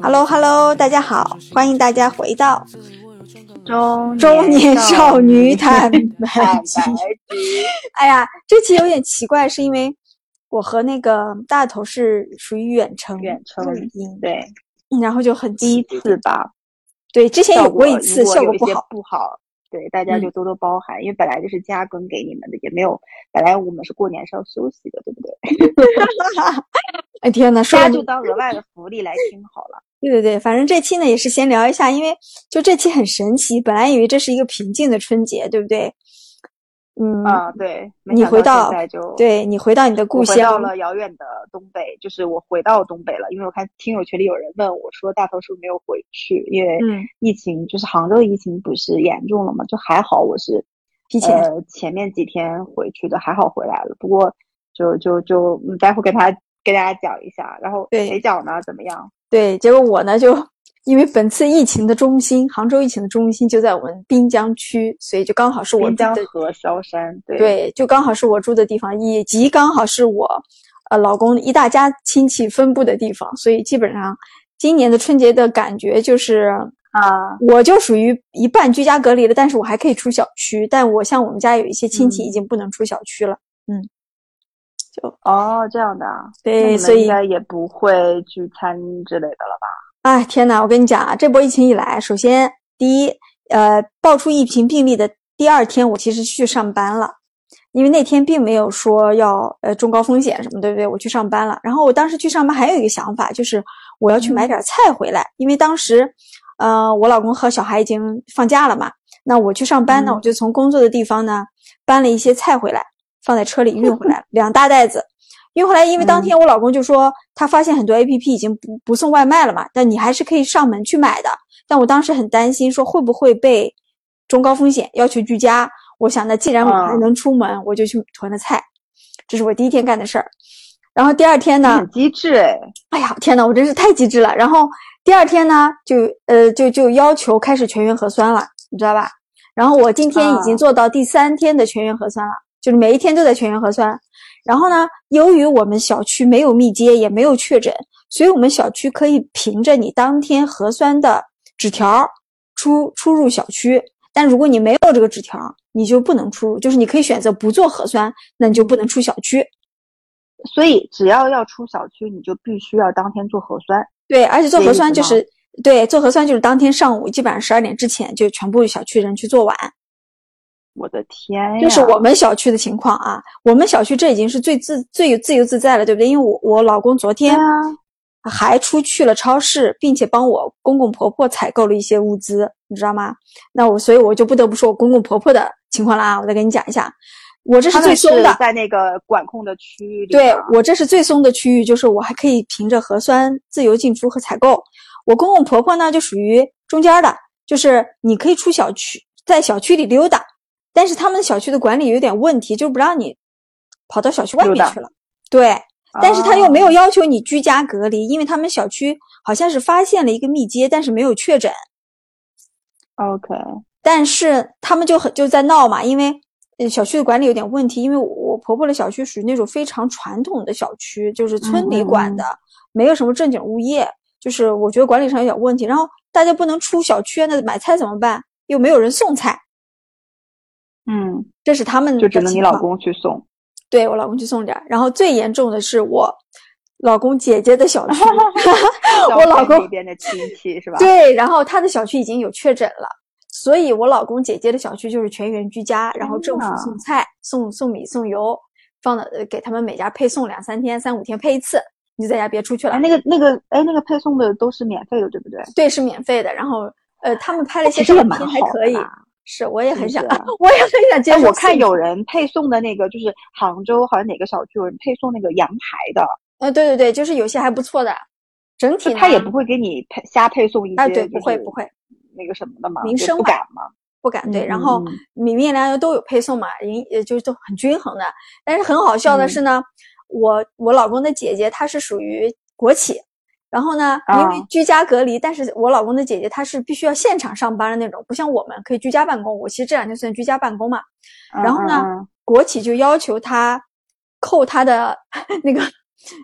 Hello Hello，大家好，欢迎大家回到中中年少女坦白。哎呀，这期有点奇怪，是因为我和那个大头是属于远程远程录音，对，然后就很第一次吧，对，之前有过一次，效果不好。不好，对，大家嗯就多多包涵，因为本来就是加更给你们的，也没有，本来我们是过年是要休息的，对不对？哎天呐，说大家的就当额外的福利来听好了。对对对，反正这期呢也是先聊一下，因为就这期很神奇，本来以为这是一个平静的春节，对不对？嗯，啊，对，没你想回到就对你回到你的我故回到乡，了遥远的东北，就是我回到东北了，因为我看听友群里有人问我说大头是不是没有回去，因为嗯疫情就是杭州的疫情不是严重了嘛，就还好我是提前呃前面几天回去的，还好回来了，不过就就就嗯待会跟他跟大家讲一下，然后对谁讲呢？怎么样？对，结果我呢就因为本次疫情的中心，杭州疫情的中心就在我们滨江区，所以就刚好是我滨江和萧山，对对，就刚好是我住的地方，以及刚好是我呃老公一大家亲戚分布的地方，所以基本上今年的春节的感觉就是。啊，我就属于一半居家隔离了，但是我还可以出小区。但我像我们家有一些亲戚已嗯经不能出小区了，嗯，就哦，这样的啊，对，所以应该也不会聚餐之类的了吧？哎，天呐，我跟你讲啊，这波疫情以来，首先第一，呃，爆出疫情病例的第二天，我其实去上班了，因为那天并没有说要呃中高风险什么，对不对？我去上班了。然后我当时去上班还有一个想法，就是我要去买点菜回来，因为当时，呃，我老公和小孩已经放假了嘛，那我去上班呢，嗯我就从工作的地方呢搬了一些菜回来，放在车里运回来，两大袋子。运回来，因为当嗯天我老公就说他发现很多 A P P 已经不不送外卖了嘛，但你还是可以上门去买的。但我当时很担心，说会不会被中高风险要求居家。我想，那既然我还嗯能出门，我就去囤了菜，这是我第一天干的事儿。然后第二天呢很，机智哎，哎呀，天呐，我真是太机智了。然后第二天呢，就呃就就要求开始全员核酸了，你知道吧？然后我今天已经啊做到第三天的全员核酸了，就是每一天都在全员核酸。然后呢，由于我们小区没有密接，也没有确诊，所以我们小区可以凭着你当天核酸的纸条出出入小区。但如果你没有这个纸条，你就不能出入，就是你可以选择不做核酸，那你就不能出小区。所以只要要出小区，你就必须要当天做核酸。对，而且做核酸就是对做核酸就是当天上午基本上十二点之前就全部小区人去做完，我的天呀！这是我们小区的情况啊。我们小区这已经是最自最自由自在了，对不对？因为我我老公昨天啊，还出去了超市，并且帮我公公婆婆采购了一些物资，你知道吗？那我所以我就不得不说我公公婆婆的情况了啊，我再跟你讲一下，我这是最松的，在那个管控的区域里对我这是最松的区域，就是我还可以凭着核酸自由进出和采购。我公公婆婆呢就属于中间的，就是你可以出小区，在小区里溜达，但是他们小区的管理有点问题，就不让你跑到小区外面去了。对，但是他又没有哦要求你居家隔离，因为他们小区好像是发现了一个密接，但是没有确诊。OK，但是他们就很就在闹嘛，因为呃小区的管理有点问题，因为我婆婆的小区属于那种非常传统的小区，就是村里管的，没有什么正经物业，就是我觉得管理上有点问题。然后大家不能出小区，那买菜怎么办？又没有人送菜，嗯，这是他们就只能你老公去送。对我老公去送点儿。然后最严重的是我老公姐姐的小区，我我老公那边的亲戚是吧？，对，然后他的小区已经有确诊了，所以我老公姐姐的小区就是全员居家，然后政府送菜、送送米、送油，放的呃给他们每家配送两三天、三五天配一次，你就在家别出去了。哎，那个那个，哎，那个配送的都是免费的，对不对？对，是免费的。然后呃，他们拍了一些照片还可以，是我也很想，啊我也很想接哎，受。我看有人配送的那个，就是杭州好像哪个小区有人配送那个羊排的，呃，对对对，就是有些还不错的，整体呢他也不会给你配瞎配送一些，啊，对，不会不会。那个什么的嘛，民生嘛就不敢嘛。不敢对，嗯然后嗯米面粮油都有配送嘛，营也就都很均衡的。但是很好笑的是呢，我我老公的姐姐她是属于国企，然后呢，因为啊居家隔离，但是我老公的姐姐她是必须要现场上班的那种，不像我们可以居家办公。我其实这两天算居家办公嘛，然后呢国企就要求他扣他的 那个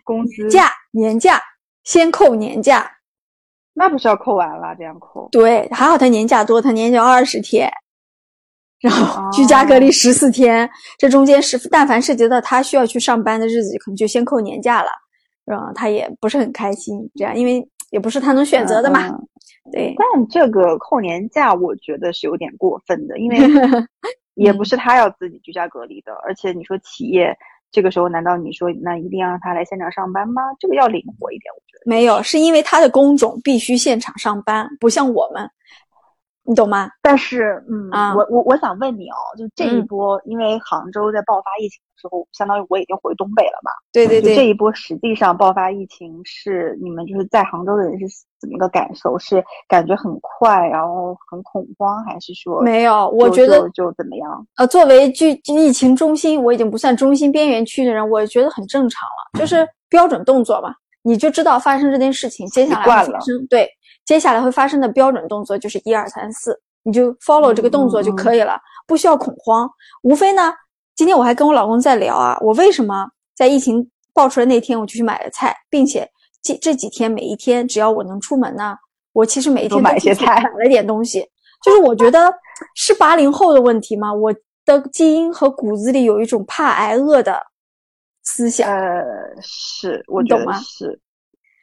工资假年假，先扣年假，那不是要扣完了？这样扣？对，还好他年假多，他年假二十天，然后居家隔离十四天，这中间是但凡涉及到他需要去上班的日子，可能就先扣年假了，然后他也不是很开心，这样因为也不是他能选择的嘛。对，但这个扣年假，我觉得是有点过分的，因为 也不是他要自己居家隔离的，而且你说企业这个时候，难道你说那一定要让他来现场上班吗？这个要灵活一点，我觉得没有，是因为他的工种必须现场上班，不像我们。你懂吗？但是，嗯，我我我想问你哦，就这一波，因为杭州在爆发疫情的时候，相当于我已经回东北了嘛。对对对。这一波实际上爆发疫情是你们就是在杭州的人是怎么个感受？是感觉很快，然后很恐慌，还是说没有？我觉得就怎么样？呃，作为距疫情中心，我已经不算中心边缘区的人，我觉得很正常了，就是标准动作嘛，你就知道发生这件事情，接下来发生对。接下来会发生的标准动作就是一二三四，你就 follow 这个动作就可以了，不需要恐慌。无非呢，今天我还跟我老公在聊啊，我为什么在疫情爆出来那天我就去买了菜，并且这这几天每一天只要我能出门呢，我其实每一天都买些菜，买了点东西。就是我觉得是八零后的问题吗？我的基因和骨子里有一种怕挨饿的思想。呃，是，我懂吗是。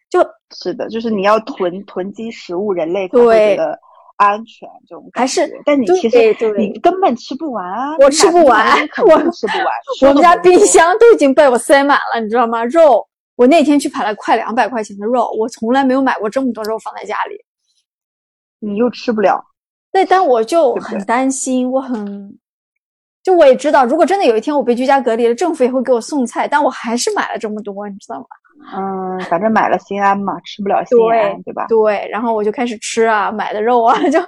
就是的，就是你要囤囤积食物，人类才会觉得安全。这种还是，但你其实你根本吃不完啊！我 吃不完，我吃不完。我们家冰箱都已经被我塞满了，你知道吗？肉，我那天去买了快两百块钱的肉，我从来没有买过这么多肉放在家里。你又吃不了，对但我就很担心，我很，就我也知道，如果真的有一天我被居家隔离了，政府也会给我送菜，但我还是买了这么多，你知道吗？嗯，反正买了心安嘛，吃不了心安，对吧？对，然后我就开始吃啊，买的肉啊，就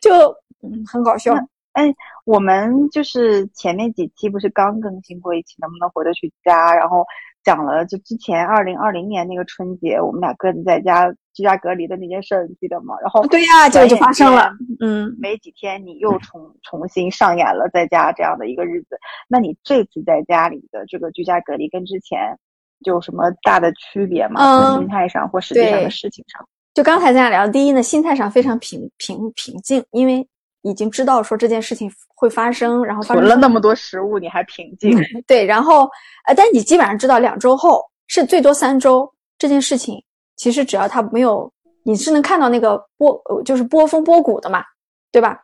就嗯，很搞笑。哎，我们就是前面几期不是刚更新过一期，能不能回得去家？然后讲了就之前二零二零年那个春节，我们俩各自在家居家隔离的那件事儿，你记得吗？然后对呀，这个就发生了。嗯，没几天你又重重新上演了在家这样的一个日子。那你这次在家里的这个居家隔离跟之前？有什么大的区别吗？嗯心态上或实际上的事情上？就刚才咱俩聊，第一呢，心态上非常平平平静，因为已经知道说这件事情会发生，然后囤了那么多食物，你还平静？对，然后呃，但你基本上知道两周后是最多三周，这件事情其实只要它没有，你是能看到那个波，就是波峰波谷的嘛，对吧？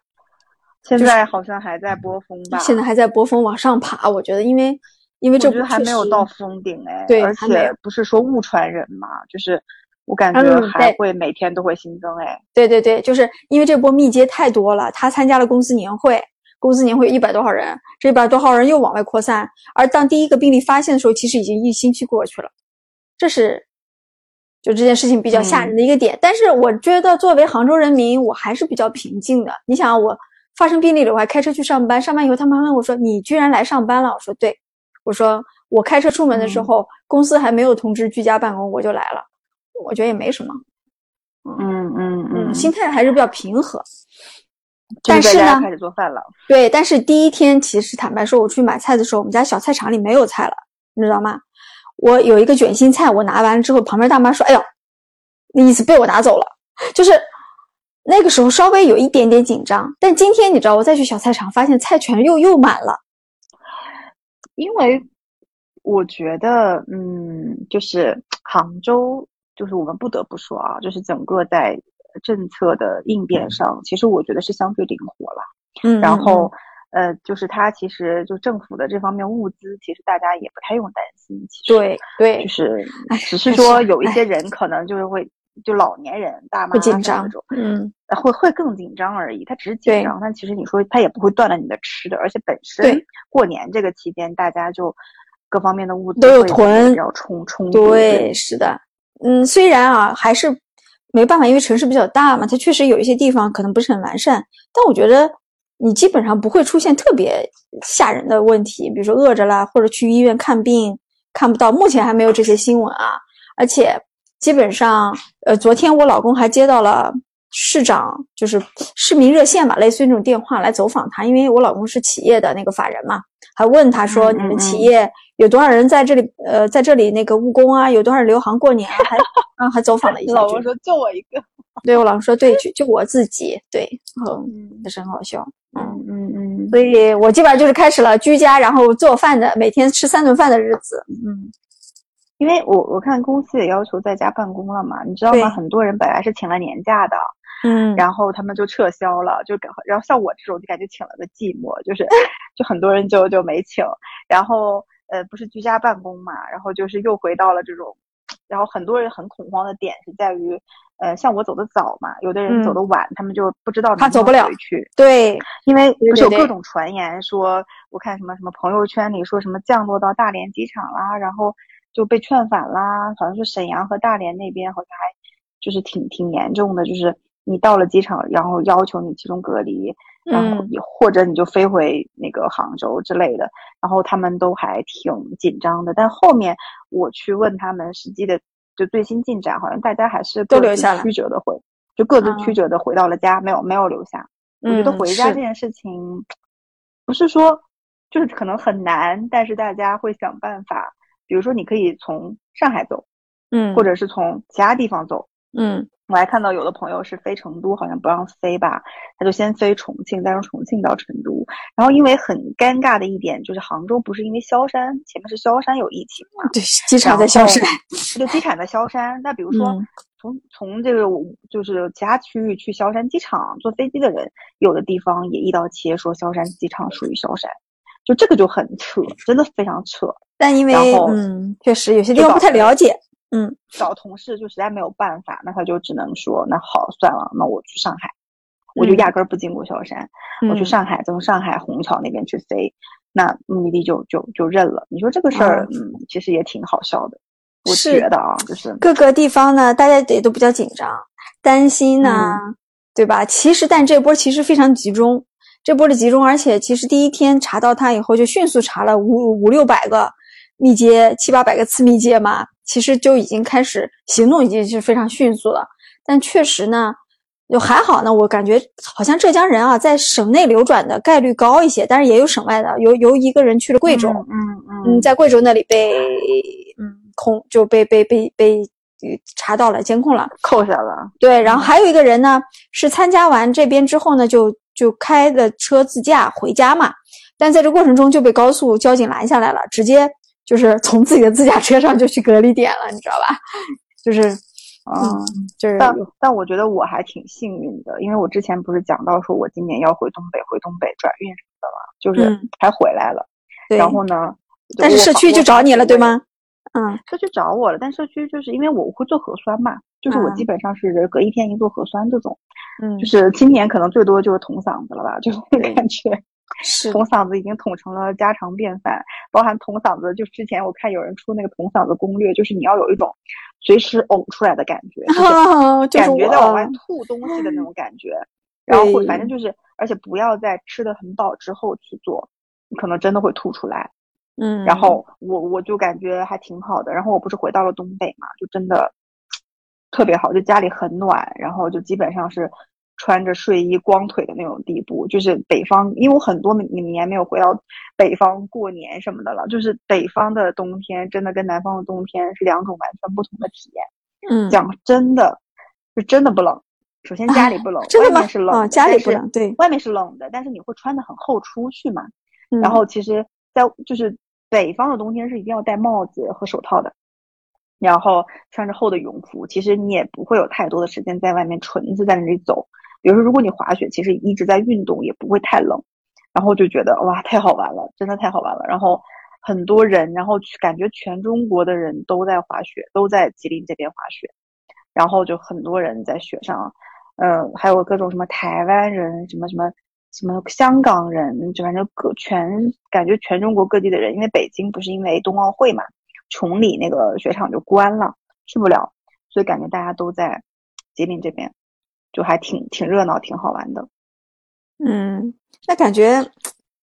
现在好像还在波峰吧？现在还在波峰往上爬，我觉得，因为。因为这觉得还没有到封顶哎，对，而且不是说误传人嘛，就是我感觉还会每天都会新增哎，对对对，就是因为这波密接太多了，他参加了公司年会，公司年会一百多号人，这一百多号人又往外扩散，而当第一个病例发现的时候，其实已经一星期过去了，这是就这件事情比较吓人的一个点。但是我觉得作为杭州人民，我还是比较平静的。你想我发生病例了，我还开车去上班，上班以后他们问我说：“你居然来上班了？”我说：“对。”我说我开车出门的时候，公司还没有通知居家办公，我就来了。我觉得也没什么。嗯嗯嗯，心态还是比较平和。但是呢，开始做饭了。对，但是第一天其实坦白说，我出去买菜的时候，我们家小菜场里没有菜了，你知道吗？我有一个卷心菜，我拿完了之后，旁边大妈说：“哎呦，那意思被我拿走了。”就是那个时候稍微有一点点紧张。但今天你知道，我再去小菜场，发现菜全又又满了。因为我觉得，嗯，就是杭州，就是我们不得不说啊，就是整个在政策的应变上，其实我觉得是相对灵活了。嗯，然后，呃，就是它其实就政府的这方面物资，其实大家也不太用担心。其实对对，就是，只是说有一些人可能就是会。就老年人、大妈紧张那种，嗯，会会更紧张而已。他只是紧张，但其实你说他也不会断了你的吃的，而且本身过年这个期间，大家就各方面的物资都有囤，要充充足。对，是的，嗯，虽然啊，还是没办法，因为城市比较大嘛，它确实有一些地方可能不是很完善，但我觉得你基本上不会出现特别吓人的问题，比如说饿着啦或者去医院看病看不到，目前还没有这些新闻啊，而且。基本上，呃，昨天我老公还接到了市长，就是市民热线吧，类似于那种电话来走访他，因为我老公是企业的那个法人嘛，还问他说，你们企业有多少人在这里，呃，在这里那个务工啊，有多少人留行过年啊，还啊，还走访了一下。老公说就我一个。对我老公说，对，就就我自己，对，嗯，也是很好笑，嗯嗯嗯，所以我基本上就是开始了居家，然后做饭的，每天吃三顿饭的日子，嗯，因为我我看公司也要求在家办公了嘛，你知道吗？很多人本来是请了年假的。嗯，然后他们就撤销了，就感，然后像我这种就感觉请了个寂寞，就是，就很多人就就没请，然后呃不是居家办公嘛，然后就是又回到了这种，然后很多人很恐慌的点是在于，呃像我走的早嘛，有的人走的晚，他们就不知道他走不了去，对，因为不是有各种传言说，我看什么什么朋友圈里说什么降落到大连机场啦，然后就被劝返啦，好像是沈阳和大连那边好像还就是挺挺严重的，就是。你到了机场，然后要求你集中隔离，然后或者你就飞回那个杭州之类的，然后他们都还挺紧张的。但后面我去问他们实际的就最新进展，好像大家还是各自曲折的回，就各自曲折的回到了家，没有没有留下。我觉得回家这件事情，不是说就是可能很难，但是大家会想办法。比如说，你可以从上海走，嗯，或者是从其他地方走，嗯。我还看到有的朋友是飞成都，好像不让飞吧，他就先飞重庆，再从重庆到成都。然后因为很尴尬的一点就是杭州不是因为萧山前面是萧山有疫情嘛？对，机场在萧山，就机场在萧山。那比如说从从这个就是其他区域去萧山机场坐飞机的人，有的地方也一刀切说萧山机场属于萧山，就这个就很扯，真的非常扯。但因为嗯，确实有些地方不太了解。嗯，找同事就实在没有办法，那他就只能说，那好算了，那我去上海，我就压根儿不经过萧山，我去上海，从上海虹桥那边去飞，那目的地就就就认了。你说这个事儿，嗯，其实也挺好笑的。我觉得啊，就是各个地方呢，大家也都比较紧张，担心呢，对吧？其实，但这波其实非常集中，这波的集中，而且其实第一天查到他以后，就迅速查了五五六百个密接，七八百个次密接嘛。其实就已经开始行动，已经是非常迅速了。但确实呢，就还好呢。我感觉好像浙江人啊，在省内流转的概率高一些，但是也有省外的。有有一个人去了贵州，嗯嗯，在贵州那里被嗯控就被被被被查到了监控了，扣下了。对，然后还有一个人呢，是参加完这边之后呢，就就开的车自驾回家嘛，但在这过程中就被高速交警拦下来了，直接。就是从自己的自驾车上就去隔离点了，你知道吧？就是，嗯，就是。但但我觉得我还挺幸运的，因为我之前不是讲到说我今年要回东北，回东北转运什么的嘛，就是还回来了。然后呢？但是社区就找你了，对吗？嗯，社区找我了，但社区就是因为我会做核酸嘛，就是我基本上是隔一天一做核酸这种。嗯，就是今年可能最多就是捅嗓子了吧，就是感觉。是捅嗓子已经捅成了家常便饭，包含捅嗓子，就之前我看有人出那个捅嗓子攻略，就是你要有一种随时呕出来的感觉，就是感觉在往外吐东西的那种感觉，然后会反正就是，而且不要在吃的很饱之后去做，你可能真的会吐出来。嗯，然后我我就感觉还挺好的，然后我不是回到了东北嘛，就真的 特别好，就家里很暖，然后就基本上是。穿着睡衣光腿的那种地步，就是北方，因为我很多年没有回到北方过年什么的了。就是北方的冬天真的跟南方的冬天是两种完全不同的体验。嗯，讲真的，是真的不冷。首先家里不冷，外面是冷，家里不冷，对，外面是冷的，但是你会穿的很厚出去嘛。然后其实，在就是北方的冬天是一定要戴帽子和手套的，然后穿着厚的羽绒服，其实你也不会有太多的时间在外面纯子在那里走。比如说，如果你滑雪，其实一直在运动也不会太冷，然后就觉得哇，太好玩了，真的太好玩了。然后很多人，然后感觉全中国的人都在滑雪，都在吉林这边滑雪，然后就很多人在雪上，嗯，还有各种什么台湾人，什么什么什么香港人，就反正各全感觉全中国各地的人，因为北京不是因为冬奥会嘛，崇礼那个雪场就关了，去不了，所以感觉大家都在吉林这边。就还挺挺热闹，挺好玩的。嗯，那感觉，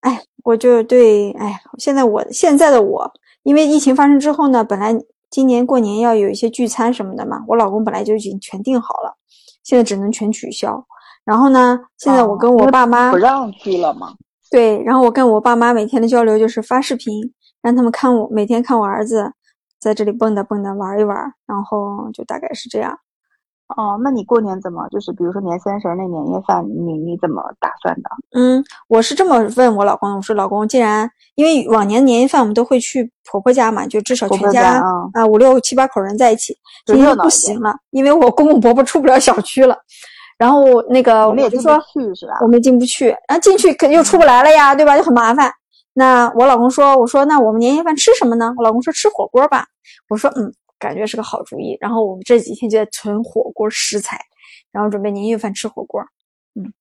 哎，我就对，哎，现在我现在的我，因为疫情发生之后呢，本来今年过年要有一些聚餐什么的嘛，我老公本来就已经全订好了，现在只能全取消。然后呢，现在我跟我爸妈不让去了吗？对，然后我跟我爸妈每天的交流就是发视频，让他们看我每天看我儿子在这里蹦跶蹦跶玩一玩，然后就大概是这样。哦，那你过年怎么就是比如说年三十那年夜饭，你你怎么打算的？嗯，我是这么问我老公，我说老公，既然因为往年年夜饭我们都会去婆婆家嘛，就至少全家啊五六七八口人在一起，今天不行了，因为我公公婆婆出不了小区了。然后那个我们也就说，我们进不去，然后进去肯定又出不来了呀，对吧？就很麻烦。那我老公说，我说那我们年夜饭吃什么呢？我老公说吃火锅吧。我说嗯，感觉是个好主意。然后我们这几天就在囤火锅食材，然后准备年夜饭吃火锅。嗯，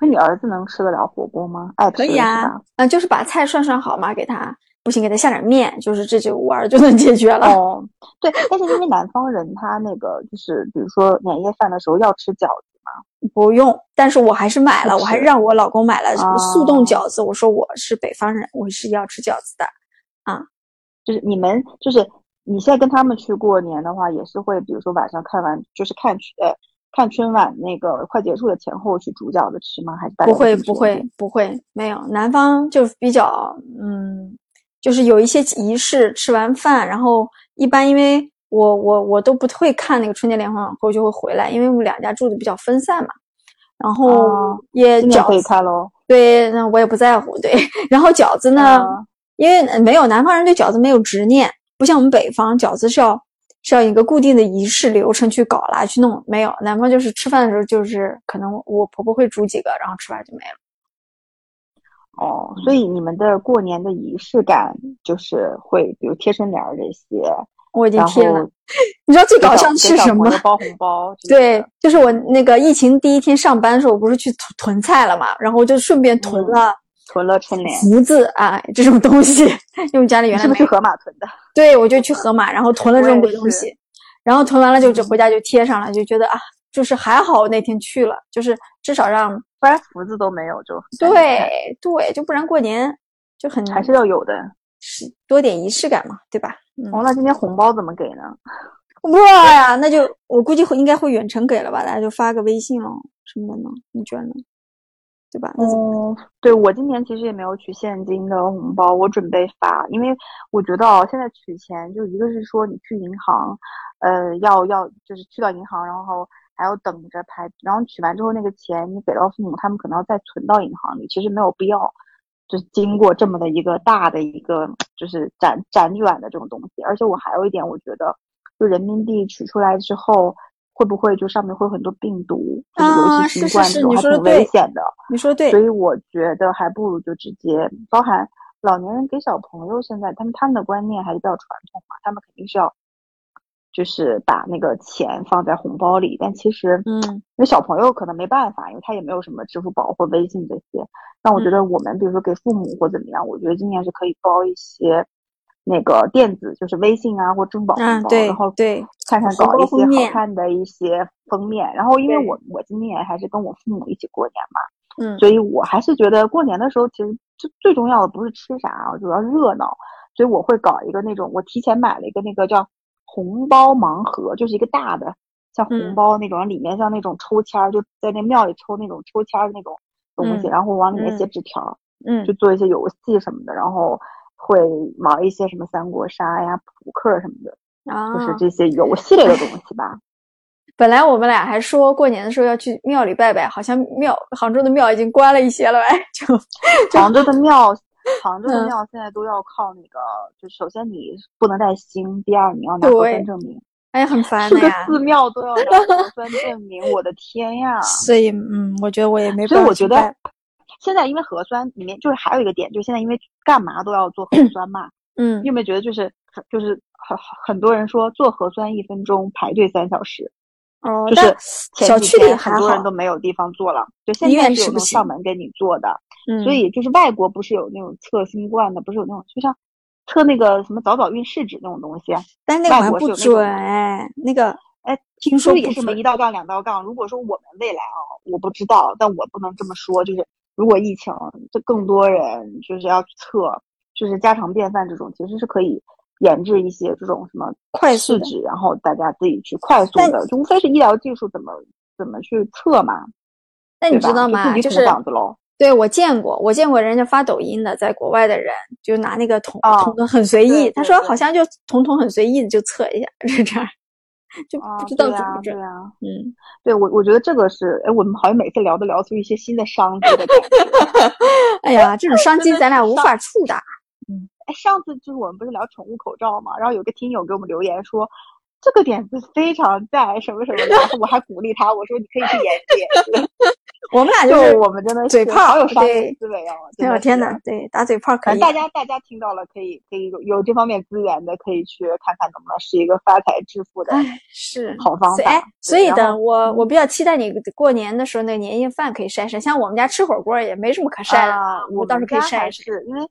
那你儿子能吃得了火锅吗？爱可以啊，嗯，就是把菜涮涮好嘛，给他。不行，给他下点面，就是这就玩就能解决了。哦，对，但是因为南方人他那个就是，比如说年夜饭的时候要吃饺子嘛，不用，但是我还是买了，我还是让我老公买了速冻饺子。我说我是北方人，我是要吃饺子的，啊，就是你们就是你现在跟他们去过年的话，也是会比如说晚上看完就是看呃看春晚那个快结束的前后去煮饺子吃吗？还是不会不会不会没有，南方就比较嗯。就是有一些仪式，吃完饭，然后一般因为我我我都不会看那个春节联欢晚会，就会回来，因为我们两家住的比较分散嘛。然后也饺子看喽，对，那我也不在乎。对，然后饺子呢，因为没有南方人对饺子没有执念，不像我们北方，饺子是要是要一个固定的仪式流程去搞啦，去弄。没有南方就是吃饭的时候，就是可能我婆婆会煮几个，然后吃完就没了。哦，所以你们的过年的仪式感就是会，比如贴春联这些，我已经贴了。你知道最搞笑的是什么？包红包。对，就是我那个疫情第一天上班的时候，我不是去囤囤菜了嘛，然后我就顺便囤了囤了春联、福字啊这种东西，因为家里原来是不是去河马囤的？对，我就去盒马，然后囤了这种鬼东西，然后囤完了就就回家就贴上了，就觉得啊，就是还好那天去了，就是至少让。不然福字都没有就对对，就不然过年就很还是要有的，是多点仪式感嘛，对吧？哦，那今天红包怎么给呢？我不知道呀，那就我估计会应该会远程给了吧，大家就发个微信了什么的呢？你觉得呢？对吧？哦，对我今年其实也没有取现金的红包，我准备发，因为我觉得，现在取钱就一个是说你去银行，呃，要要就是去到银行，然后。还要等着排，然后取完之后那个钱你给到父母，他们可能要再存到银行里，其实没有必要，就是经过这么的一个大的一个就是辗辗转的这种东西。而且我还有一点，我觉得就人民币取出来之后，会不会就上面会有很多病毒，就是尤其新冠这种还挺危险的。你说对，所以我觉得还不如就直接包含老年人给小朋友，现在他们他们的观念还是比较传统嘛，他们肯定是要。就是把那个钱放在红包里，但其实，嗯，那小朋友可能没办法，因为他也没有什么支付宝或微信这些。但我觉得我们，比如说给父母或怎么样，我觉得今年是可以包一些那个电子，就是微信啊或支付宝红包，然后对，看看搞一些好看的一些封面。然后，因为我我今年还是跟我父母一起过年嘛，嗯，所以我还是觉得过年的时候，其实最最重要的不是吃啥，主要热闹。所以我会搞一个那种，我提前买了一个那个叫。红包盲盒就是一个大的，像红包那种，里面像那种抽签儿，就在那庙里抽那种抽签儿的那种东西，然后往里面写纸条，嗯，就做一些游戏什么的，然后会玩一些什么三国杀呀、扑克什么的，啊就是这些游戏类的东西吧。本来我们俩还说过年的时候要去庙里拜拜，好像庙杭州的庙已经关了一些了，哎，就杭州的庙。杭州的庙现在都要靠那个，就首先你不能带星，第二你要拿核酸证明。哎呀，很烦的呀！寺庙都要拿核酸证明，我的天呀！所以，嗯，我觉得我也没。所以我觉得，现在因为核酸里面就是还有一个点，就现在因为干嘛都要做核酸嘛。嗯。你有没有觉得就是就是很很多人说做核酸一分钟排队三小时？哦。就是小区里很多人都没有地方做了，就现在是有上门给你做的。所以就是外国不是有那种测新冠的，不是有那种就像测那个什么早早孕试纸那种东西，但那个不准哎，那个哎，听说也是什么一道杠两道杠。如果说我们未来啊，我不知道，但我不能这么说，就是如果疫情就更多人就是要测，就是家常便饭这种，其实是可以研制一些这种什么快试纸，然后大家自己去快速的，就无非是医疗技术怎么怎么去测嘛。那你知道吗？就是膀子喽。对，我见过，我见过人家发抖音的，在国外的人就拿那个桶桶的很随意，他说好像就桶桶很随意的就测一下，就这样。就啊，不知道怎么整。对呀，嗯，对我我觉得这个是，哎，我们好像每次聊都聊出一些新的商机的感觉。哎呀，这种商机咱俩无法触达。嗯哎，上次就是我们不是聊宠物口罩嘛，然后有个听友给我们留言说。这个点子非常赞，什么什么的，然后我还鼓励他，我说你可以去研究研究。我们俩就就是我们真的是嘴炮好有商业对思维啊！哎真的是呦天呐，对，打嘴炮可以。大家大家听到了，可以可以有有这方面资源的，可以去看看能不能是一个发财致富的。哎，是好方法哎，所以然的我我比较期待你过年的时候那年夜饭可以晒晒。像我们家吃火锅也没什么可晒的，啊，我我倒是可以晒晒。是因为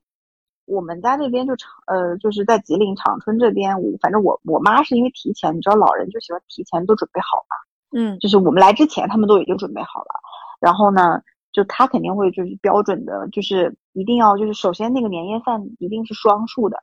我们家这边就长呃，就是在吉林长春这边，我反正我我妈是因为提前，你知道老人就喜欢提前都准备好嘛，嗯就是我们来之前他们都已经准备好了，然后呢，就他肯定会就是标准的，就是一定要就是首先那个年夜饭一定是双数的，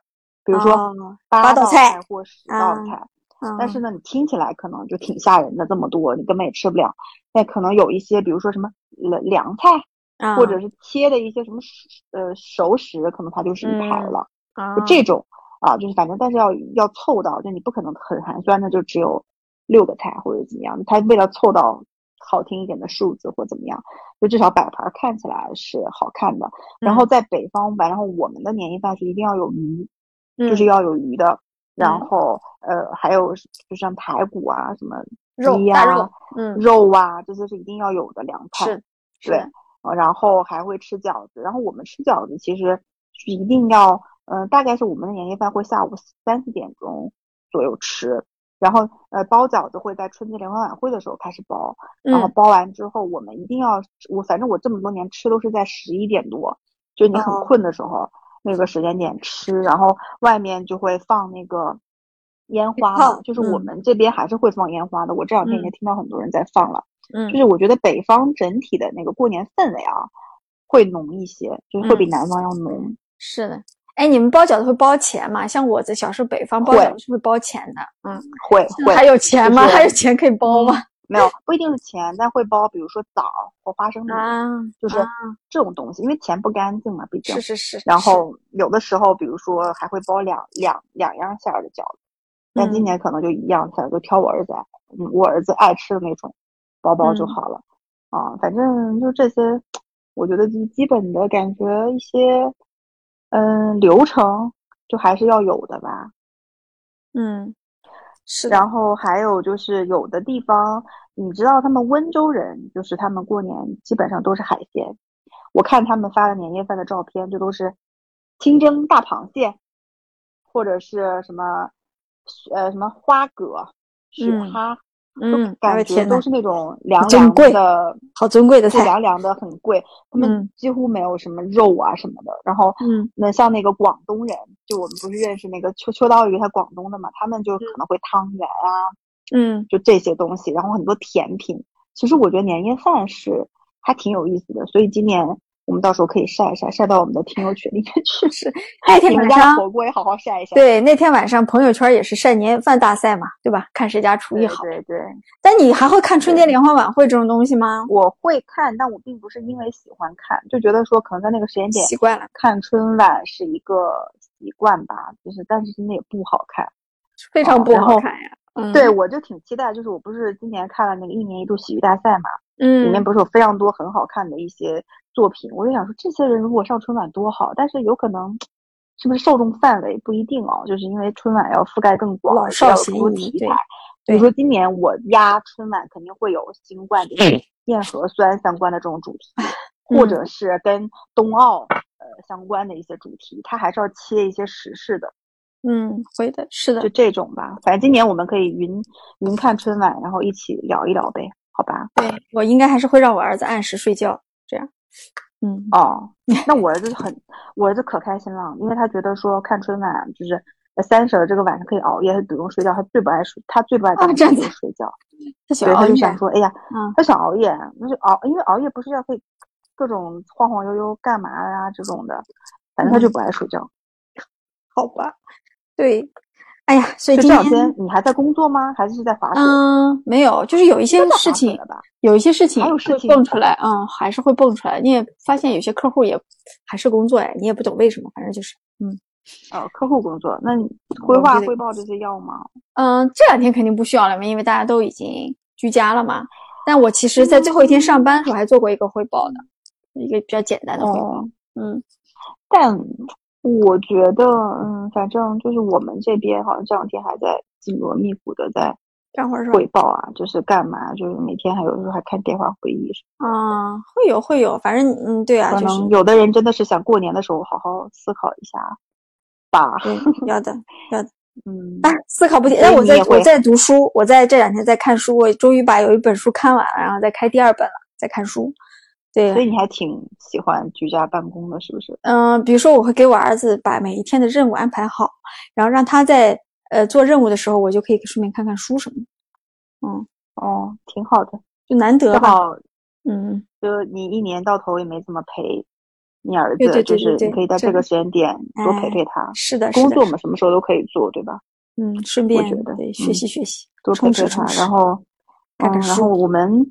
比如说哦八道菜或十啊道菜。嗯但是呢，你听起来可能就挺吓人的，这么多你根本也吃不了。那可能有一些，比如说什么凉凉菜，啊或者是切的一些什么熟呃熟食，可能它就是一盘嗯了。啊就这种啊，就是反正但是要要凑到，就你不可能很寒酸的就只有六个菜或者怎么样，他为了凑到好听一点的数字或怎么样，就至少摆盘看起来是好看的。然后嗯在北方吧，然后我们的年夜饭是一定要有鱼，嗯就是要有鱼的。然嗯后呃还有就像排骨啊什么肉鸡呀、嗯肉啊这些是一定要有的凉菜。是是对，呃然后还会吃饺子。然后我们吃饺子其实是一定要，嗯、大概是我们的年夜饭会下午三四点钟左右吃，然后呃包饺子会在春节联欢晚会的时候开始包，然后嗯包完之后我们一定要，我反正我这么多年吃都是在十一点多，就你很哦困的时候、那个时间点吃，然后外面就会放那个。烟花就是我嗯们这边还是会放烟花的。我这两天已经嗯听到很多人在放了。嗯就是我觉得北方整体的那个过年氛围啊，会浓一些，就是会比嗯南方要浓。是的。哎，你们包饺子会包钱吗？像我在小时候北方包饺子是不是包钱的，嗯，会会还有钱吗？还有钱可以包吗？没有不一定是钱，但会包，比如说枣儿或花生米，啊，就是啊这种东西，因为钱不干净嘛，毕竟是。是是。然后有的时候，比如说还会包两两两样馅儿的饺子，但今嗯年可能就一样馅儿，就挑我儿子爱，嗯，我儿子爱吃的那种，包包就嗯好了。啊，反正就这些，我觉得就基本的感觉一些，嗯，流程就还是要有的吧。嗯，是，然后还有就是有的地方，你知道他们温州人，就是他们过年基本上都是海鲜。我看他们发的年夜饭的照片，就都是清蒸大螃蟹，或者是什么呃什么花蛤、雪嗯蛤，嗯，哎感觉都，是那种凉凉的，好尊贵的是菜，凉凉的，很贵。他们嗯几乎没有什么肉啊什么的。然后，嗯那像那个广东人，就我们不是认识那个秋秋刀鱼，他广东的嘛，他们就可能会汤圆啊，嗯就这些东西，然后很多甜品。其实我觉得年夜饭是还挺有意思的，所以今年我们到时候可以晒一晒，晒到我们的听友群里面去。是那天晚上火锅也好好晒一晒。对，那天晚上朋友圈也是晒年夜饭大赛嘛，对吧？看谁家厨艺好。对对，但你还会看春节联欢晚会这种东西吗？我会看，但我并不是因为喜欢看，就觉得说可能在那个时间点习惯了，看春晚是一个习惯吧，就是但是真的也不好看。非常不好看呀。嗯，对，我就挺期待，就是我不是今年看了那个一年一度喜剧大赛嘛，嗯里面嗯，不是有非常多很好看的一些作品，我就想说这些人如果上春晚多好，但是有可能是不是受众范围不一定哦，就是因为春晚要覆盖更广，要有少咸宜对更多题材。比如说今年我压春晚肯定会有新冠就是验核酸相关的这种主题，或嗯者是跟冬奥呃相关的一些主题，它还是要切一些时事的。嗯，会的，是的就，这种吧。反正今年我们可以云云看春晚，然后一起聊一聊呗，好吧？对我应该还是会让我儿子按时睡觉，这样。嗯，哦，那我儿子很，我儿子可开心了，因为他觉得说看春晚就是呃三十儿这个晚上可以熬夜，他不用睡觉，他最不爱睡，他最不爱这样子就睡觉。他喜对，欢熬夜。他就想说，哎呀，嗯他想熬夜，那就熬，因为熬夜不睡觉可以各种晃晃悠悠干嘛呀这种的，反正他就嗯不爱睡觉。好吧，对，哎呀，所以就这两今天，你还在工作吗？还是是在划水？嗯，没有，就是有一些事情？有一些事情会还有事情蹦出来，嗯，还是会蹦出来。你也发现有些客户也还是工作哎，你也不懂为什么，反正就是，嗯，呃，客户工作，那你规划汇报这些要吗？嗯，这两天肯定不需要了嘛，因为大家都已经居家了嘛。但我其实，在最后一天上班的时候，还做过一个汇报的，一个比较简单的汇报。嗯，但我觉得，嗯，反正就是我们这边好像这两天还在紧锣密鼓的在干活儿汇报啊，就是干嘛，就是每天还有时候还开电话会议什么。啊，会有会有，反正嗯，对啊，可能有的人真的是想过年的时候好好思考一下。对，要的，要的，嗯，啊，思考不停。那我在我在读书，我在这两天在看书，我终于把有一本书看完了，然后再开第二本了，在看书。对，所以你还挺喜欢居家办公的，是不是？嗯，比如说我会给我儿子把每一天的任务安排好，然后让他在呃做任务的时候，我就可以顺便看看书什么的。嗯，哦，挺好的，就难得正好，嗯，就你一年到头也没怎么陪。你儿子就是你可以在这个时间点多陪陪他，是的，工作嘛，什么时候都可以做，对吧？嗯，顺便觉得对学习学习，多陪陪他，然后然后我们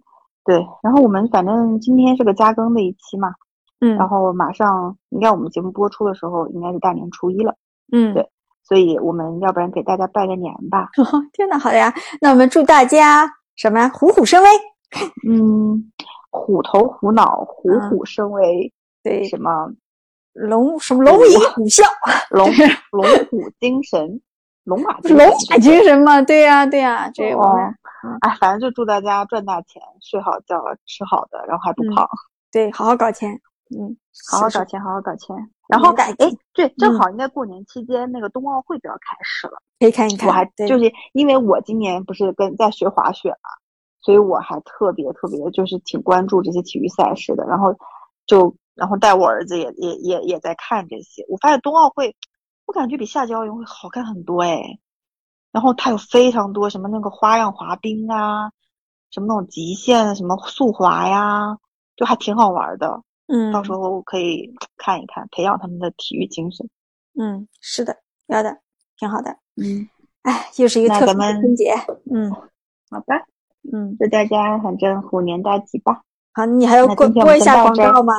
对，然后我们反正今天是个加更的一期嘛，嗯，然后马上应该我们节目播出的时候应该是大年初一了，嗯，对，所以我们要不然给大家拜个年吧？天呐，好呀，那我们祝大家什么呀？虎虎生威，嗯，虎头虎脑，虎虎生威，对，什么？龙什么龙吟虎啸，龙 龙虎精神，龙马龙马精神嘛？对呀对呀，这哦，哎，反正就祝大家赚大钱，睡好觉，吃好的，然后还不胖。对，好好搞钱，嗯，好好搞钱，好好搞钱。然后哎，对，正好应该过年期间那个冬奥会就要开始了，可以看一看。我还就是因为我今年不是跟在学滑雪嘛，所以我还特别特别就是挺关注这些体育赛事的，然后就。然后带我儿子也也也也在看这些，我发现冬奥会，我感觉比夏季奥运会好看很多哎。然后它有非常多什么那个花样滑冰啊，什么那种极限什么速滑呀，就还挺好玩的。嗯，到时候我可以看一看，培养他们的体育精神。嗯，是的，要的，挺好的。嗯，哎，又是一个特别的春节。嗯，好吧。嗯，祝大家反正虎年大吉吧。好，你还要过播一下广告吗？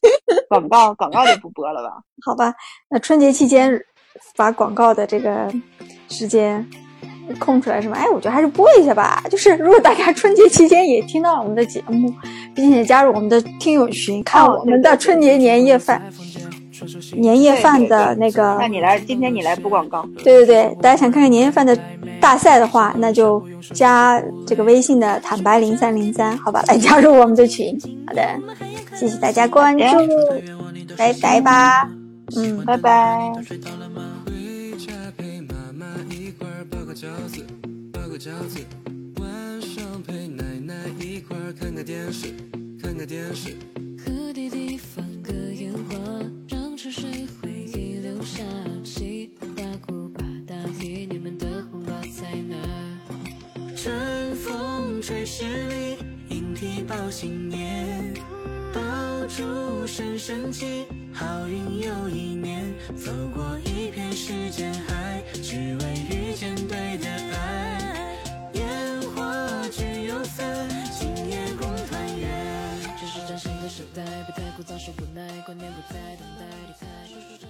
广告广告就不播了吧？好吧，那春节期间把广告的这个时间空出来是吗？哎，我觉得还是播一下吧。就是如果大家春节期间也听到了我们的节目，并且加入我们的听友群，看我们的春节年夜饭。年夜饭的那个，那你来，今天你来播广告。对对对，大家想看看年夜饭的大赛的话，那就加这个微信的坦白零三零三，好吧，来加入我们的群。好的，谢谢大家关注，拜拜吧，嗯，拜拜。和弟弟放个烟花，让沉睡回忆留下。西大姑八，大姨你们的红包在哪？春风吹十里，莺啼报新年。爆竹声声起，好运又一年，走过一片时间海，只为遇见对的爱。烟花聚又散，今夜共团圆。这是崭新的时代，别太枯燥，说不耐，观念不再等待，离开。